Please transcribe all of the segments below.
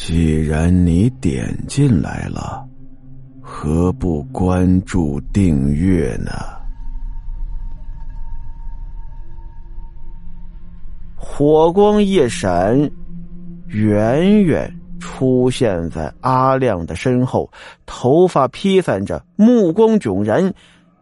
既然你点进来了，何不关注订阅呢？火光一闪，远远出现在阿亮的身后，头发披散着，目光炯然，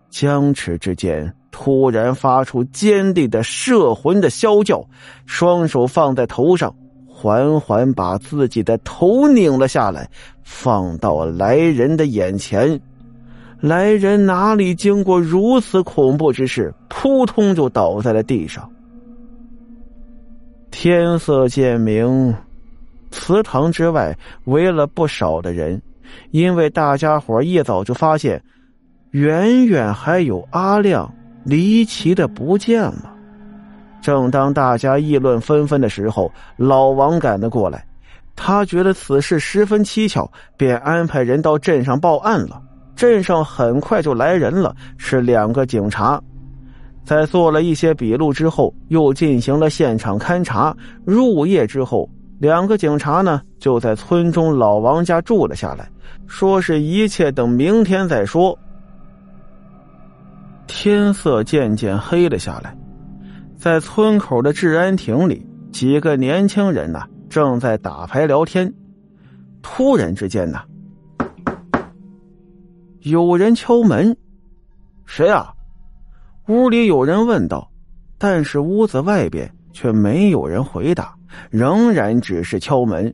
僵持之间，突然发出坚定的摄魂的啸叫，双手放在头上。缓缓把自己的头拧了下来，放到来人的眼前。来人哪里经过如此恐怖之事，扑通就倒在了地上。天色渐明，祠堂之外围了不少的人，因为大家伙一早就发现，远远还有阿亮离奇的不见了。正当大家议论纷纷的时候，老王赶了过来。他觉得此事十分蹊跷，便安排人到镇上报案了。镇上很快就来人了，是两个警察。在做了一些笔录之后，又进行了现场勘查。入夜之后，两个警察呢就在村中老王家住了下来，说是一切等明天再说。天色渐渐黑了下来。在村口的治安亭里，几个年轻人呢正在打牌聊天。突然之间呢，有人敲门，谁啊？屋里有人问道，但是屋子外边却没有人回答，仍然只是敲门。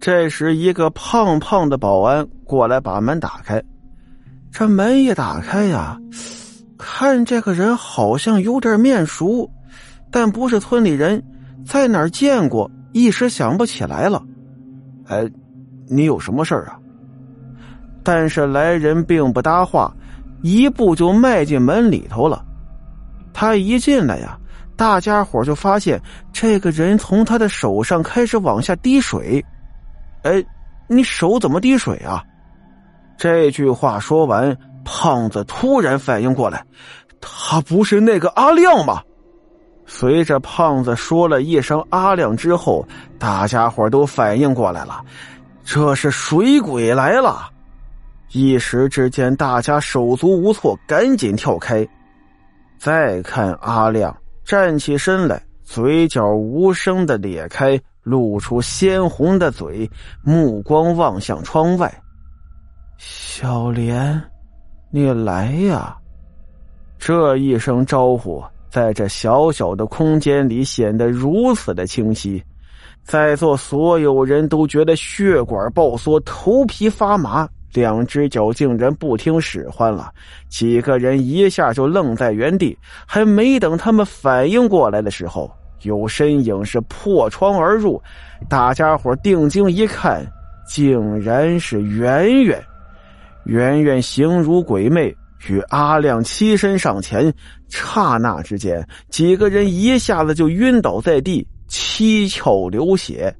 这时，一个胖胖的保安过来把门打开，这门一打开呀。看这个人好像有点面熟，但不是村里人，在哪儿见过？一时想不起来了。哎，你有什么事儿啊？但是来人并不搭话，一步就迈进门里头了。他一进来呀，大家伙就发现这个人从他的手上开始往下滴水。哎，你手怎么滴水啊？这句话说完。胖子突然反应过来，他不是那个阿亮吗？随着胖子说了一声“阿亮”之后，大家伙都反应过来了，这是水鬼来了！一时之间，大家手足无措，赶紧跳开。再看阿亮站起身来，嘴角无声的咧开，露出鲜红的嘴，目光望向窗外，小莲。你来呀！这一声招呼，在这小小的空间里显得如此的清晰，在座所有人都觉得血管爆缩，头皮发麻，两只脚竟然不听使唤了。几个人一下就愣在原地，还没等他们反应过来的时候，有身影是破窗而入。大家伙定睛一看，竟然是圆圆。圆圆形如鬼魅，与阿亮栖身上前，刹那之间，几个人一下子就晕倒在地，七窍流血。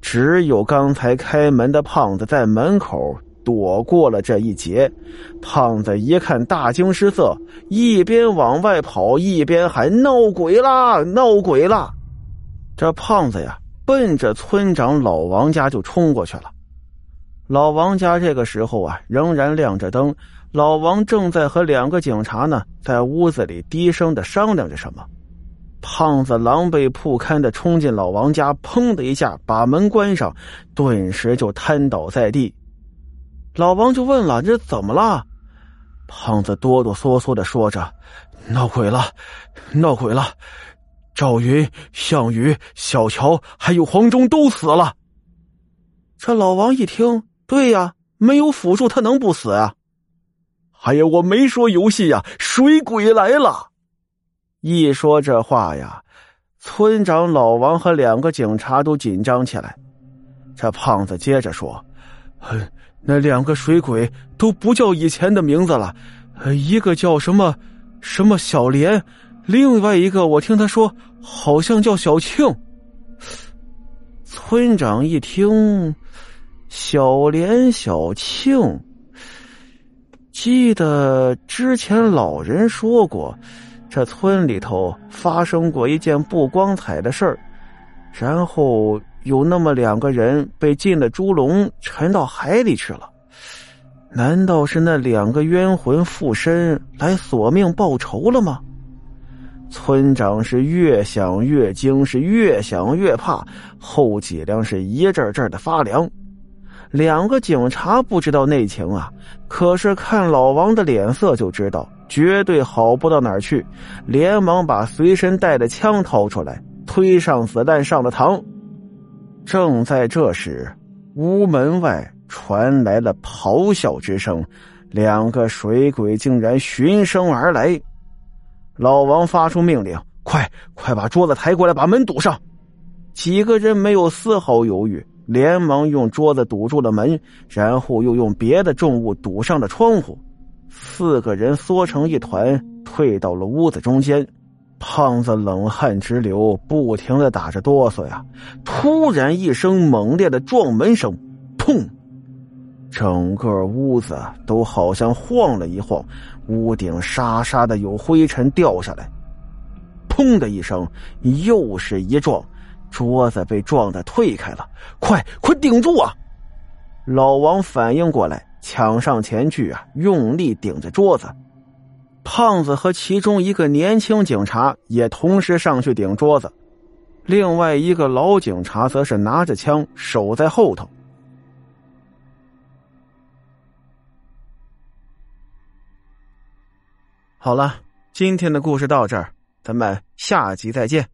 只有刚才开门的胖子在门口躲过了这一劫。胖子一看，大惊失色，一边往外跑，一边喊：“闹鬼啦！闹鬼啦！”这胖子呀，奔着村长老王家就冲过去了。老王家这个时候啊，仍然亮着灯。老王正在和两个警察呢，在屋子里低声的商量着什么。胖子狼狈不堪的冲进老王家，砰的一下把门关上，顿时就瘫倒在地。老王就问了：“这怎么了？”胖子哆哆嗦嗦的说着：“闹鬼了，闹鬼了！赵云、项羽、小乔还有黄忠都死了。”这老王一听。对呀，没有辅助他能不死啊？哎呀，我没说游戏呀，水鬼来了！一说这话呀，村长老王和两个警察都紧张起来。这胖子接着说：“那两个水鬼都不叫以前的名字了，一个叫什么什么小莲，另外一个我听他说好像叫小庆。”村长一听。小莲、小庆，记得之前老人说过，这村里头发生过一件不光彩的事儿，然后有那么两个人被禁的猪笼沉到海里去了。难道是那两个冤魂附身来索命报仇了吗？村长是越想越惊，是越想越怕，后脊梁是一阵阵的发凉。两个警察不知道内情啊，可是看老王的脸色就知道绝对好不到哪儿去，连忙把随身带的枪掏出来，推上子弹上了膛。正在这时，屋门外传来了咆哮之声，两个水鬼竟然循声而来。老王发出命令：“快快把桌子抬过来，把门堵上！”几个人没有丝毫犹豫，连忙用桌子堵住了门，然后又用别的重物堵上了窗户。四个人缩成一团，退到了屋子中间。胖子冷汗直流，不停的打着哆嗦呀。突然一声猛烈的撞门声，砰！整个屋子都好像晃了一晃，屋顶沙沙的有灰尘掉下来。砰的一声，又是一撞，桌子被撞的退开了。快快顶住啊！老王反应过来，抢上前去啊，用力顶着桌子。胖子和其中一个年轻警察也同时上去顶桌子，另外一个老警察则是拿着枪守在后头。好了，今天的故事到这儿，咱们下集再见。